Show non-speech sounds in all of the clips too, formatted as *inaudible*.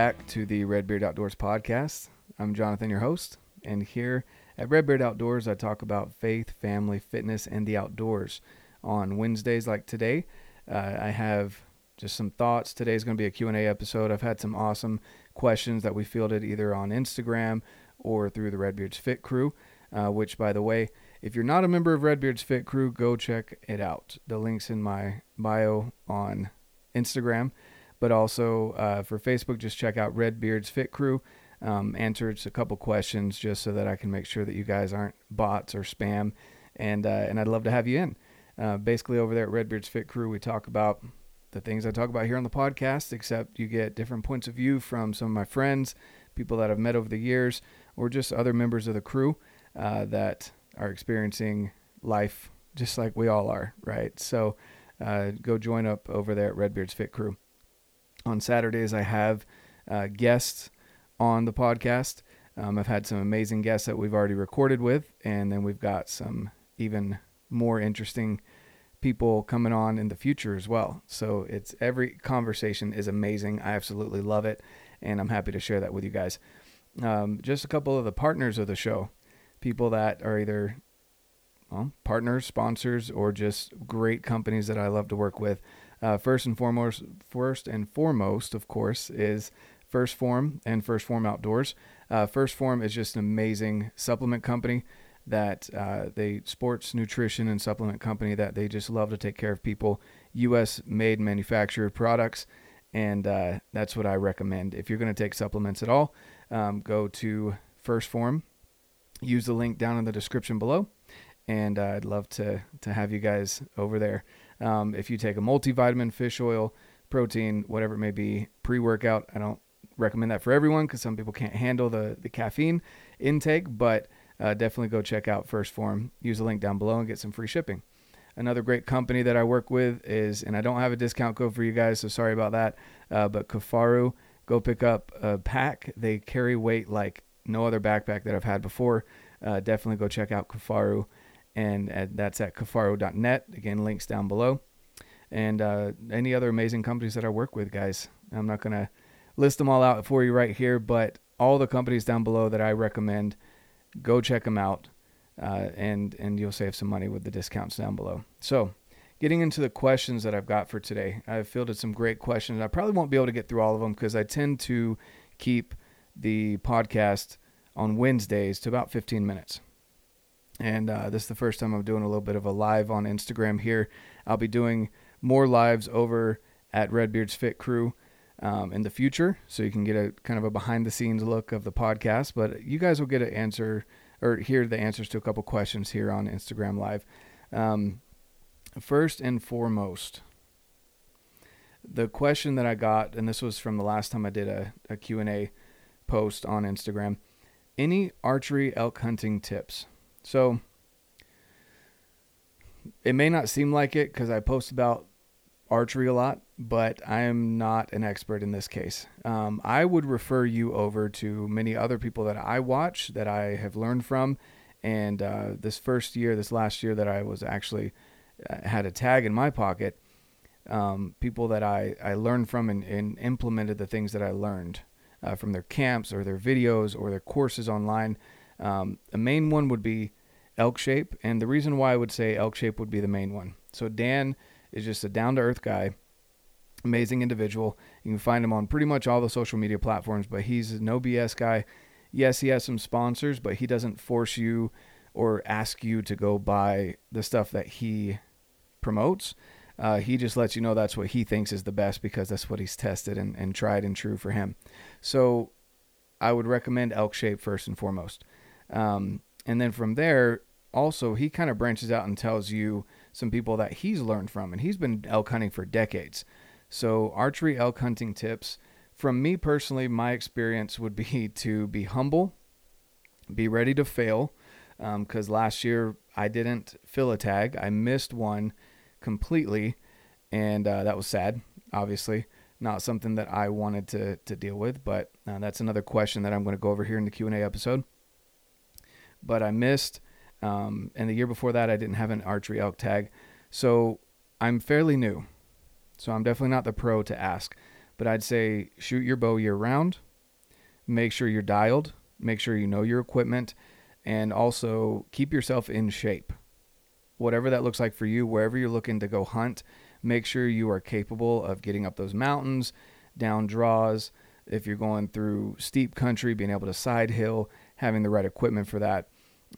back to the Redbeard Outdoors podcast. I'm Jonathan, your host, and here at Redbeard Outdoors, I talk about faith, family, fitness, and the outdoors. On Wednesdays like today, uh, I have just some thoughts. Today's going to be a Q&A episode. I've had some awesome questions that we fielded either on Instagram or through the Redbeards Fit Crew, uh, which, by the way, if you're not a member of Redbeard's Fit Crew, go check it out. The link's in my bio on Instagram, but also uh, for Facebook, just check out Redbeard's Fit Crew. Um, answered a couple questions just so that I can make sure that you guys aren't bots or spam, and uh, and I'd love to have you in. Uh, basically, over there at Redbeard's Fit Crew, we talk about the things I talk about here on the podcast, except you get different points of view from some of my friends, people that I've met over the years, or just other members of the crew uh, that are experiencing life just like we all are, right? So uh, go join up over there at Redbeard's Fit Crew. On Saturdays, I have uh, guests on the podcast. Um, I've had some amazing guests that we've already recorded with, and then we've got some even more interesting people coming on in the future as well. So it's every conversation is amazing. I absolutely love it, and I'm happy to share that with you guys. Um, just a couple of the partners of the show, people that are either well, partners, sponsors, or just great companies that I love to work with. Uh, first and foremost, first and foremost, of course, is 1st Form and 1st Form Outdoors. Uh, 1st Form is just an amazing supplement company that uh, they sports nutrition and supplement company that they just love to take care of people. U.S. made manufactured products, and uh, that's what I recommend. If you're going to take supplements at all, um, go to 1st Form. Use the link down in the description below, and uh, I'd love to to have you guys over there. Um, if you take a multivitamin, fish oil, protein, whatever it may be, pre-workout, I don't recommend that for everyone because some people can't handle the the caffeine intake, but uh, definitely go check out 1st Form. Use the link down below and get some free shipping. Another great company that I work with is, and I don't have a discount code for you guys, so sorry about that. Uh, but Kifaru, go pick up a pack. They carry weight like no other backpack that I've had before. Uh, definitely go check out Kifaru, and uh, that's at kifaru.net. Again, links down below. And uh, any other amazing companies that I work with, guys. I'm not gonna list them all out for you right here, but all the companies down below that I recommend go check them out, uh, and and you'll save some money with the discounts down below. So, getting into the questions that I've got for today, I've fielded some great questions. I probably won't be able to get through all of them because I tend to keep the podcast on Wednesdays to about 15 minutes. And uh, this is the first time I'm doing a little bit of a live on Instagram here. I'll be doing more lives over at Redbeard's Fit Crew um, in the future, so you can get a kind of a behind the scenes look of the podcast. But you guys will get an answer or hear the answers to a couple questions here on Instagram Live. Um, first and foremost, the question that I got, and this was from the last time I did a, a Q&A post on Instagram, any archery elk hunting tips? So it may not seem like it because I post about archery a lot, but I am not an expert in this case. Um, I would refer you over to many other people that I watch that I have learned from. And uh, this first year, this last year that I was actually uh, had a tag in my pocket, um, people that I, I learned from and, and implemented the things that I learned uh, from their camps or their videos or their courses online. Um, the main one would be elk shape. And the reason why I would say elk shape would be the main one. So Dan is just a down to earth guy, amazing individual. You can find him on pretty much all the social media platforms, but he's no BS guy. Yes, he has some sponsors, but he doesn't force you or ask you to go buy the stuff that he promotes. Uh, he just lets you know that's what he thinks is the best because that's what he's tested and, and tried and true for him. So I would recommend Elk Shape first and foremost. Um, and then from there, also, he kind of branches out and tells you some people that he's learned from, and he's been elk hunting for decades. So, archery elk hunting tips from me personally, my experience would be *laughs* to be humble, be ready to fail, because um, last year I didn't fill a tag. I missed one completely, and uh, that was sad, obviously. Not something that I wanted to, to deal with, but uh, that's another question that I'm going to go over here in the Q&A episode. But I missed um, and the year before that, I didn't have an archery elk tag. So I'm fairly new. So I'm definitely not the pro to ask. But I'd say shoot your bow year round. Make sure you're dialed. Make sure you know your equipment, and also keep yourself in shape. Whatever that looks like for you, wherever you're looking to go hunt, make sure you are capable of getting up those mountains, down draws. If you're going through steep country, being able to side hill, having the right equipment for that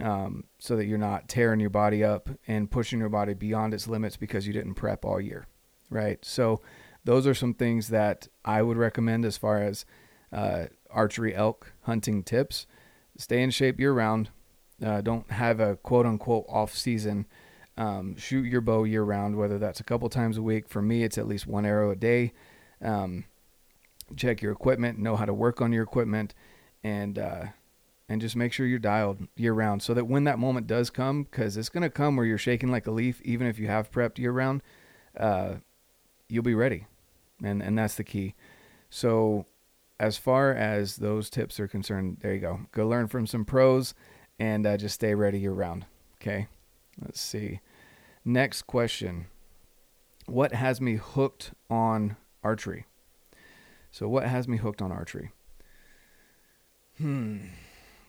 um, so that you're not tearing your body up and pushing your body beyond its limits because you didn't prep all year, right? So, those are some things that I would recommend as far as uh, archery elk hunting tips. Stay in shape year round. Uh, don't have a quote unquote off season. Um, shoot your bow year round, whether that's a couple times a week. For me, it's at least one arrow a day. Um, check your equipment, know how to work on your equipment, and uh, and just make sure you're dialed year round so that when that moment does come, because it's going to come where you're shaking like a leaf, even if you have prepped year round, uh, you'll be ready. And, and that's the key. So, as far as those tips are concerned, there you go. Go learn from some pros and uh, just stay ready year round. Okay. Let's see. Next question What has me hooked on archery? So, what has me hooked on archery? Hmm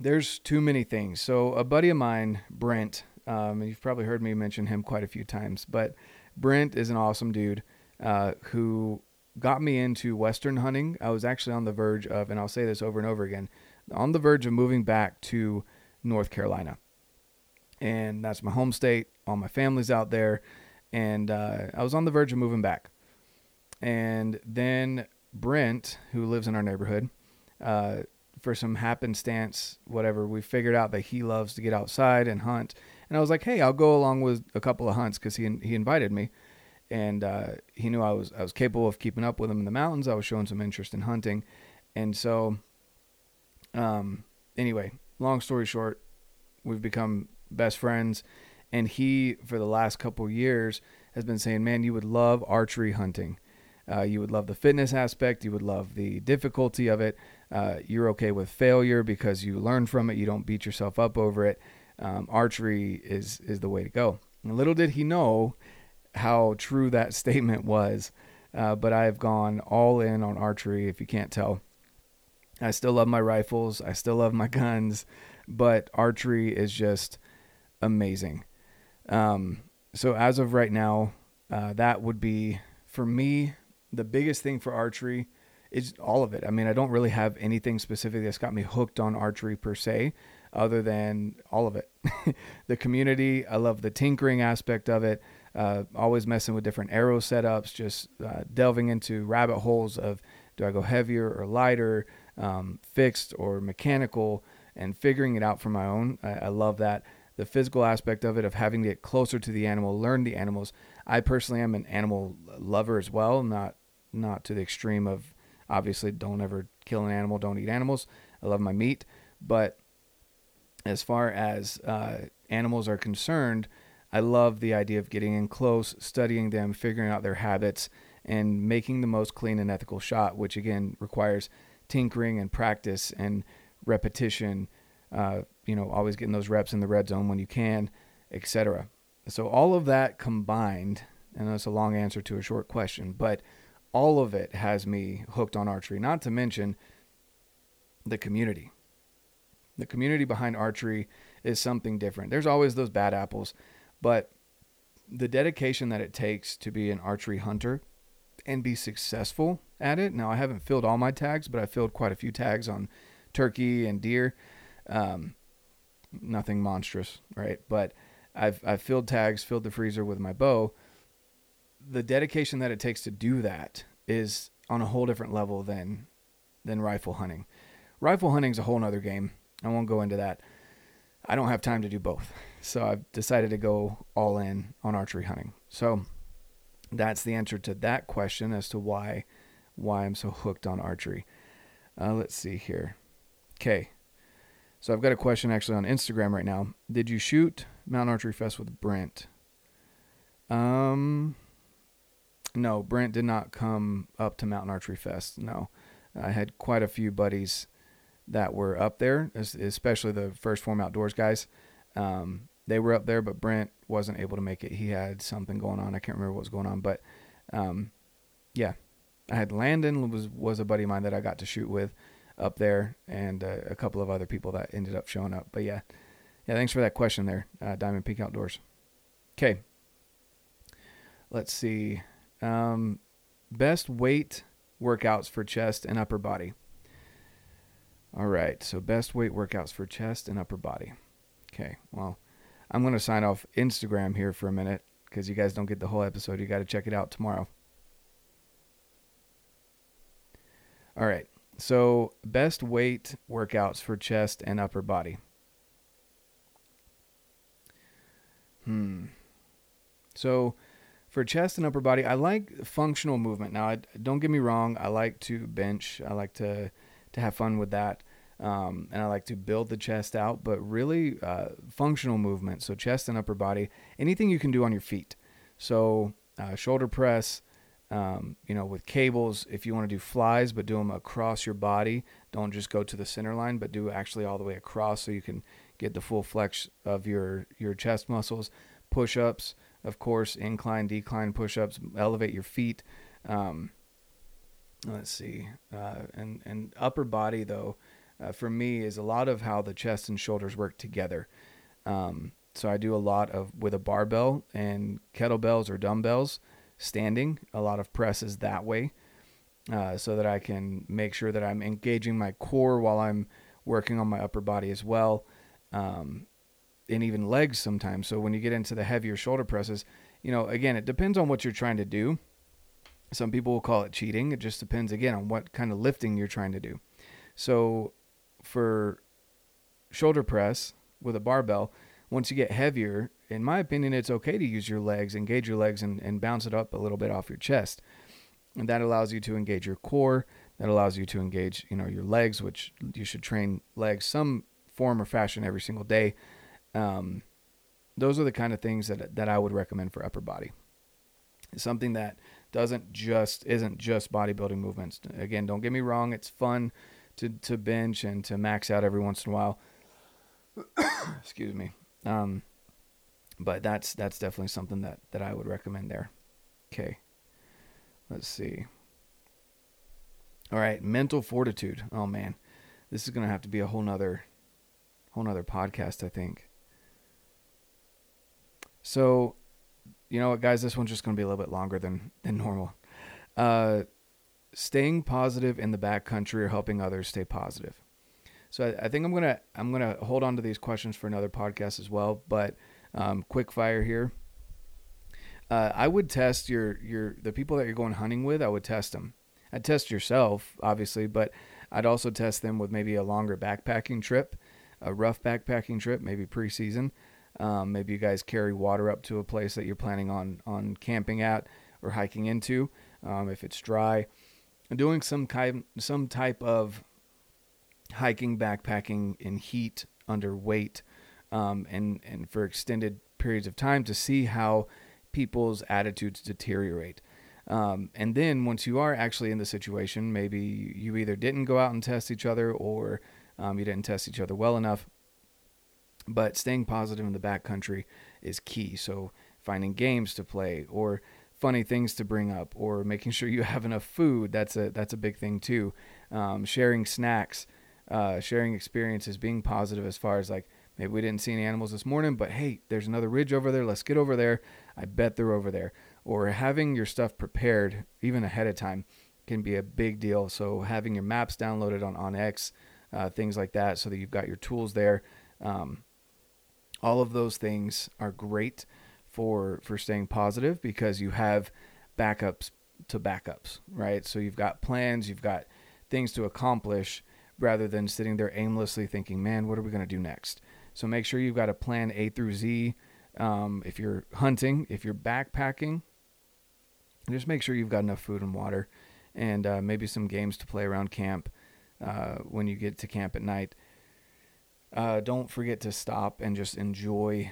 there's too many things. So a buddy of mine, Brent, um, you've probably heard me mention him quite a few times, but Brent is an awesome dude uh, who got me into Western hunting. I was actually on the verge of, and I'll say this over and over again, on the verge of moving back to North Carolina. And that's my home state. All my family's out there. And uh, I was on the verge of moving back. And then Brent, who lives in our neighborhood, uh, for some happenstance, whatever, we figured out that he loves to get outside and hunt. And I was like, hey, I'll go along with a couple of hunts because he he invited me, and uh, he knew I was I was capable of keeping up with him in the mountains. I was showing some interest in hunting, and so, um, anyway, long story short, we've become best friends, and he for the last couple years has been saying, man, you would love archery hunting. Uh, you would love the fitness aspect. You would love the difficulty of it. Uh, you're okay with failure because you learn from it. You don't beat yourself up over it. Um, archery is is the way to go. And little did he know how true that *laughs* statement was. Uh, but I've gone all in on archery. If you can't tell, I still love my rifles. I still love my guns, but archery is just amazing. Um, so as of right now, uh, that would be for me the biggest thing for archery is all of it. I mean, I don't really have anything specific that's got me hooked on archery per se, other than all of it. *laughs* the community, I love the tinkering aspect of it. Uh, always messing with different arrow setups, just uh, delving into rabbit holes of do I go heavier or lighter, um, fixed or mechanical, and figuring it out for my own. I, I love that. The physical aspect of it, of having to get closer to the animal, learn the animals. I personally am an animal lover as well, not not to the extreme of obviously don't ever kill an animal, don't eat animals. I love my meat, but as far as uh, animals are concerned, I love the idea of getting in close, studying them, figuring out their habits, and making the most clean and ethical shot, which again requires tinkering and practice and repetition. Uh, you know, always getting those reps in the red zone when you can, etc. So all of that combined, and that's a long answer to a short question, but all of it has me hooked on archery, not to mention the community. The community behind archery is something different. There's always those bad apples, but the dedication that it takes to be an archery hunter and be successful at it. Now, I haven't filled all my tags, but I filled quite a few tags on turkey and deer. Um, nothing monstrous, right? But I've I've filled tags, filled the freezer with my bow, the dedication that it takes to do that is on a whole different level than than rifle hunting. Rifle hunting is a whole nother game. I won't go into that. I don't have time to do both. So I've decided to go all in on archery hunting. So that's the answer to that question as to why why I'm so hooked on archery. Uh, let's see here. Okay. So I've got a question actually on Instagram right now. Did you shoot Mountain Archery Fest with Brent? Um, no, Brent did not come up to Mountain Archery Fest. No, I had quite a few buddies that were up there, especially the first form outdoors guys. Um, they were up there, but Brent wasn't able to make it. He had something going on. I can't remember what was going on, but um, yeah, I had Landon was was a buddy of mine that I got to shoot with up there, and uh, a couple of other people that ended up showing up. But yeah, yeah, thanks for that question there, uh, Diamond Peak Outdoors. Okay, let's see. Um, best weight workouts for chest and upper body. All right, so best weight workouts for chest and upper body. Okay, well, I'm going to sign off Instagram here for a minute because you guys don't get the whole episode. You got to check it out tomorrow. All right. So, best weight workouts for chest and upper body. Hmm. So, for chest and upper body, I like functional movement. Now, I, don't get me wrong. I like to bench. I like to to have fun with that, um, and I like to build the chest out. But really, uh, functional movement. So, chest and upper body. Anything you can do on your feet. So, uh, shoulder press, um, you know, with cables, if you want to do flies, but do them across your body, don't just go to the center line, but do actually all the way across so you can get the full flex of your, your chest muscles. Push ups, of course, incline, decline push ups, elevate your feet. Um, let's see. Uh, and, and upper body, though, uh, for me, is a lot of how the chest and shoulders work together. Um, so I do a lot of with a barbell and kettlebells or dumbbells standing, a lot of presses that way, uh, so that I can make sure that I'm engaging my core while I'm working on my upper body as well, um, and even legs sometimes. So when you get into the heavier shoulder presses, you know, again, it depends on what you're trying to do. Some people will call it cheating. It just depends again on what kind of lifting you're trying to do. So for shoulder press with a barbell, once you get heavier, in my opinion, it's okay to use your legs, engage your legs, and, and bounce it up a little bit off your chest. And that allows you to engage your core. That allows you to engage, you know, your legs, which you should train legs some form or fashion every single day. Um, those are the kind of things that that I would recommend for upper body. Something that doesn't just isn't just bodybuilding movements. Again, don't get me wrong; it's fun to to bench and to max out every once in a while. *coughs* Excuse me. Um, but that's that's definitely something that that I would recommend there. Okay. Let's see. All right, mental fortitude. Oh man, this is gonna have to be a whole nother, whole nother podcast, I think. So, you know what, guys, this one's just gonna be a little bit longer than than normal. Uh, staying positive in the backcountry or helping others stay positive. So I, I, think I'm gonna I'm gonna hold on to these questions for another podcast as well. But um, quick fire here. Uh, I would test your your the people that you're going hunting with. I would test them. I'd test yourself, obviously, but I'd also test them with maybe a longer backpacking trip, a rough backpacking trip, maybe preseason. Um, maybe you guys carry water up to a place that you're planning on on camping at or hiking into. Um, if it's dry, doing some kind some type of hiking, backpacking in heat, under weight, um, and and for extended periods of time to see how people's attitudes deteriorate. Um, and then once you are actually in the situation, maybe you either didn't go out and test each other or um, you didn't test each other well enough. But staying positive in the backcountry is key. So finding games to play or funny things to bring up or making *laughs* sure you have enough food. That's a that's a big thing too. Um, sharing snacks uh, sharing experiences, being positive as far as like maybe we didn't see any animals this morning, but hey, there's another ridge over there. Let's get over there. I bet they're over there. Or having your stuff prepared even ahead of time can be a big deal. So having your maps downloaded on onX, uh, things like that, so that you've got your tools there. Um, all of those things are great for for staying positive because you have backups to backups, right? So you've got plans, you've got things to accomplish rather than sitting there aimlessly thinking, man, what are we going to do next? So make sure you've got a plan A through Z. Um, if you're hunting, if you're backpacking, just make sure you've got enough food and water and uh, maybe some games to play around camp uh, when you get to camp at night. Uh, don't forget to stop and just enjoy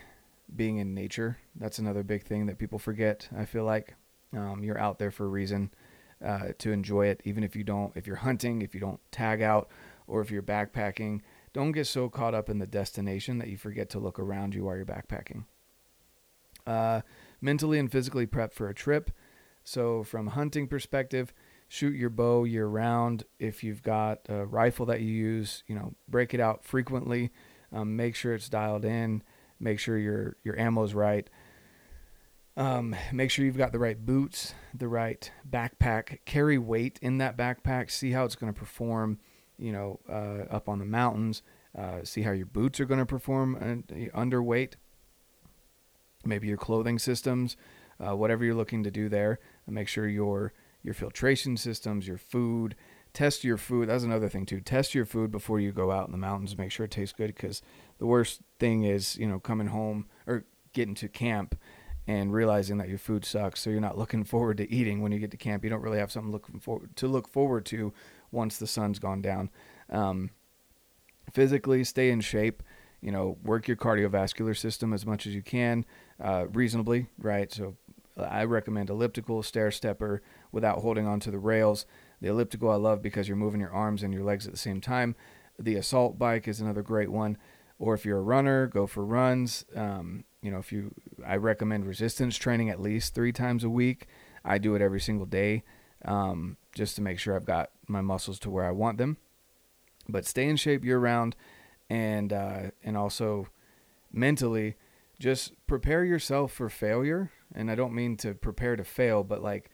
being in nature. That's another big thing that people forget. I feel like um, you're out there for a reason uh, to enjoy it, even if you don't, if you're hunting, if you don't tag out or if you're backpacking, don't get so caught up in the destination that you forget to look around you while you're backpacking. Uh, mentally and physically prep for a trip. So, from a hunting perspective, shoot your bow year round. If you've got a rifle that you use, you know, break it out frequently. Um, make sure it's dialed in. Make sure your your ammo's right. Um, make sure you've got the right boots, the right backpack. Carry weight in that backpack. See how it's going to perform. You know, uh, up on the mountains. Uh, see how your boots are going to perform underweight. Maybe your clothing systems, uh, whatever you're looking to do there. Make sure your your filtration systems, your food. Test your food. That's another thing too. Test your food before you go out in the mountains. Make sure it tastes good because the worst thing is you know coming home or getting to camp and realizing that your food sucks. So you're not looking *laughs* forward to eating when you get to camp. You don't really have something looking forward to look forward to once the sun's gone down. Um, physically, stay in shape. You know, work your cardiovascular system as much as you can, uh, reasonably, right? So I recommend elliptical, stair stepper without holding onto the rails. The elliptical I love because you're moving your arms and your legs at the same time. The assault bike is another great one. Or if you're a runner, go for runs. Um, you know, if you, I recommend resistance training at least three times a week. I do it every single day um, just to make sure I've got my muscles to where I want them. But stay in shape year round, and uh, and also mentally, just prepare yourself for failure. And I don't mean to prepare to fail, but like,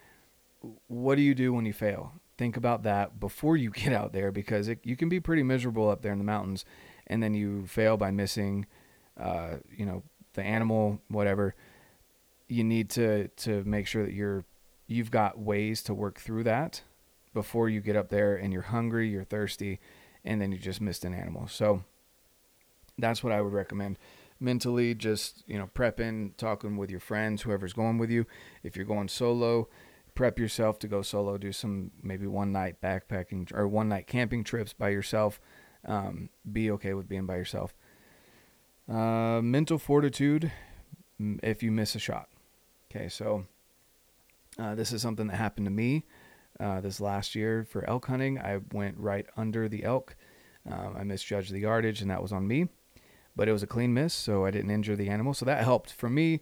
what do you do when you fail? Think about that before you *laughs* get out there because it, you can be pretty miserable up there in the mountains, and then you fail by missing, uh, you know, the animal, whatever, you need to to make sure that you're you've got ways to work through that before you get up there and you're hungry, you're thirsty, and then you just missed an animal. So that's what I would recommend. Mentally, just you know, prepping, talking with your friends, whoever's going with you. If you're going solo, prep yourself to go solo. Do some maybe one night backpacking or one night camping trips by yourself. Um, be okay with being by yourself. Uh, mental fortitude if you miss a shot. Okay, so uh, this is something that happened to me uh, this last year for elk hunting. I went right under the elk. Um, I misjudged the yardage, and that was on me. But it was a clean miss, so I didn't injure the animal. So that helped. For me,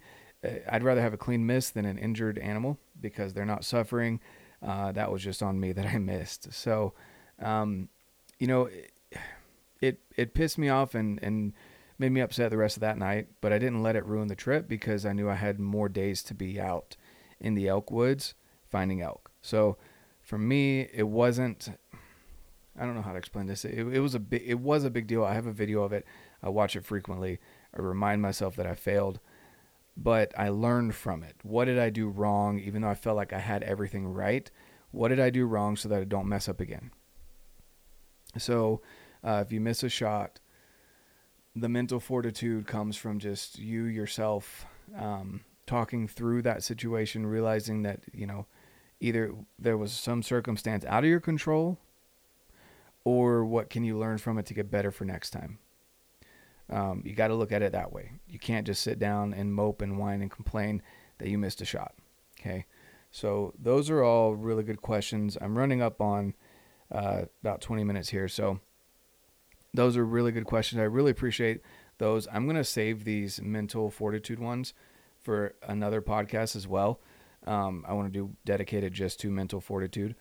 I'd rather have a clean miss than an injured animal because they're not suffering. Uh, that was just on me *laughs* that I missed. So, um, you know, it, it, it pissed me off and and made me upset the rest of that night, but I didn't let it ruin the trip because I knew I had more days to be out in the elk woods finding elk. So for me, it wasn't. I don't know how to explain this. It, it was a. It was a big deal. I have a video of it. I watch it frequently. I remind myself that I failed, but I learned from it. What did I do wrong? Even though I felt like I had everything right, what did I do wrong so that I don't mess up again? So, uh, if you miss a shot, the mental fortitude comes from just you yourself um, talking through that situation, realizing that, you know, either there was some circumstance out of your control or what can you learn from it to get better for next time. Um, you got to look at it that way. You can't just sit down and mope and whine and complain that you missed a shot. Okay. So those are all really good questions. I'm running up on uh, about 20 minutes here. So those are really good questions. I really appreciate those. I'm going to save these mental fortitude ones for another podcast as well. Um, I want to do dedicated just to mental fortitude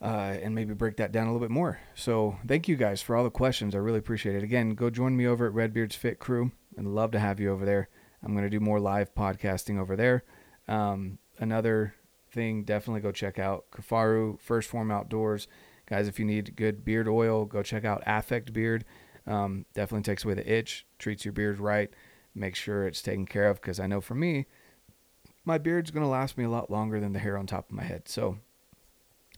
uh, and maybe break that down a little bit more. So thank you guys for all the questions. I really appreciate it. Again, go join me over at Redbeard's Fit Crew. I'd love to have you over there. I'm going to do more live podcasting over there. Um, another thing, definitely go check out Kifaru First Form Outdoors. Guys, if you need good beard oil, go check out Affect Beard. Um, definitely takes away the itch, treats your beard right, make sure it's taken care of. Because I know for me, my beard's going to last me a lot longer than the hair on top of my head. So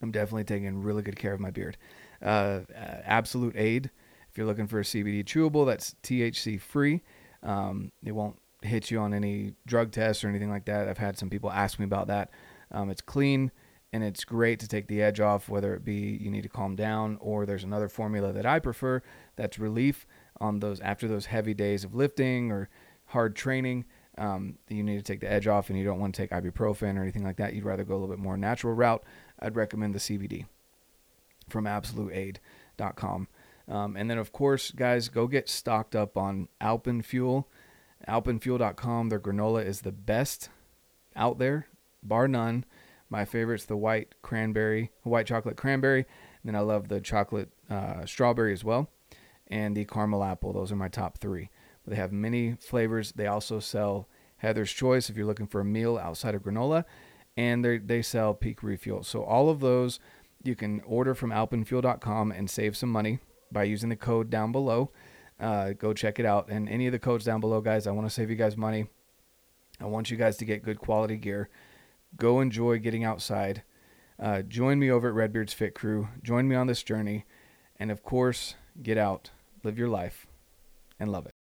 I'm definitely taking really good care of my beard. Uh, Absolute Aid, if you're looking for a CBD chewable that's THC free, um, it won't hit you on any drug tests or anything like that. I've had some people ask me about that. Um, it's clean and it's great to take the edge off, whether it be you need to calm down or there's another formula that I prefer that's relief on those after those heavy days of lifting or hard training. Um, you need to take the edge off and you don't want to take ibuprofen or anything like that. You'd rather go a little bit more natural route. I'd recommend the CBD from absoluteaid.com. Um, and then, of course, guys, go get stocked up on Alpenfuel. Alpenfuel.com. Their granola is the best out there, bar none My favorite's the white cranberry, white chocolate cranberry. And then I love the chocolate uh, strawberry as well, and the caramel apple. Those are my top three. But they have many flavors. They also sell Heather's Choice if you're looking for a meal outside of granola, and they they sell Peak Refuel. So all of those you can order from alpenfuel.com and save some money by using the code down below. Uh, go check it out. And any of the codes down below, guys, I want to save you guys money. I want you guys to get good quality gear. Go enjoy getting outside. Uh, join me over at Redbeard's Fit Crew. Join me on this journey. And of course, get out, live your life, and love it.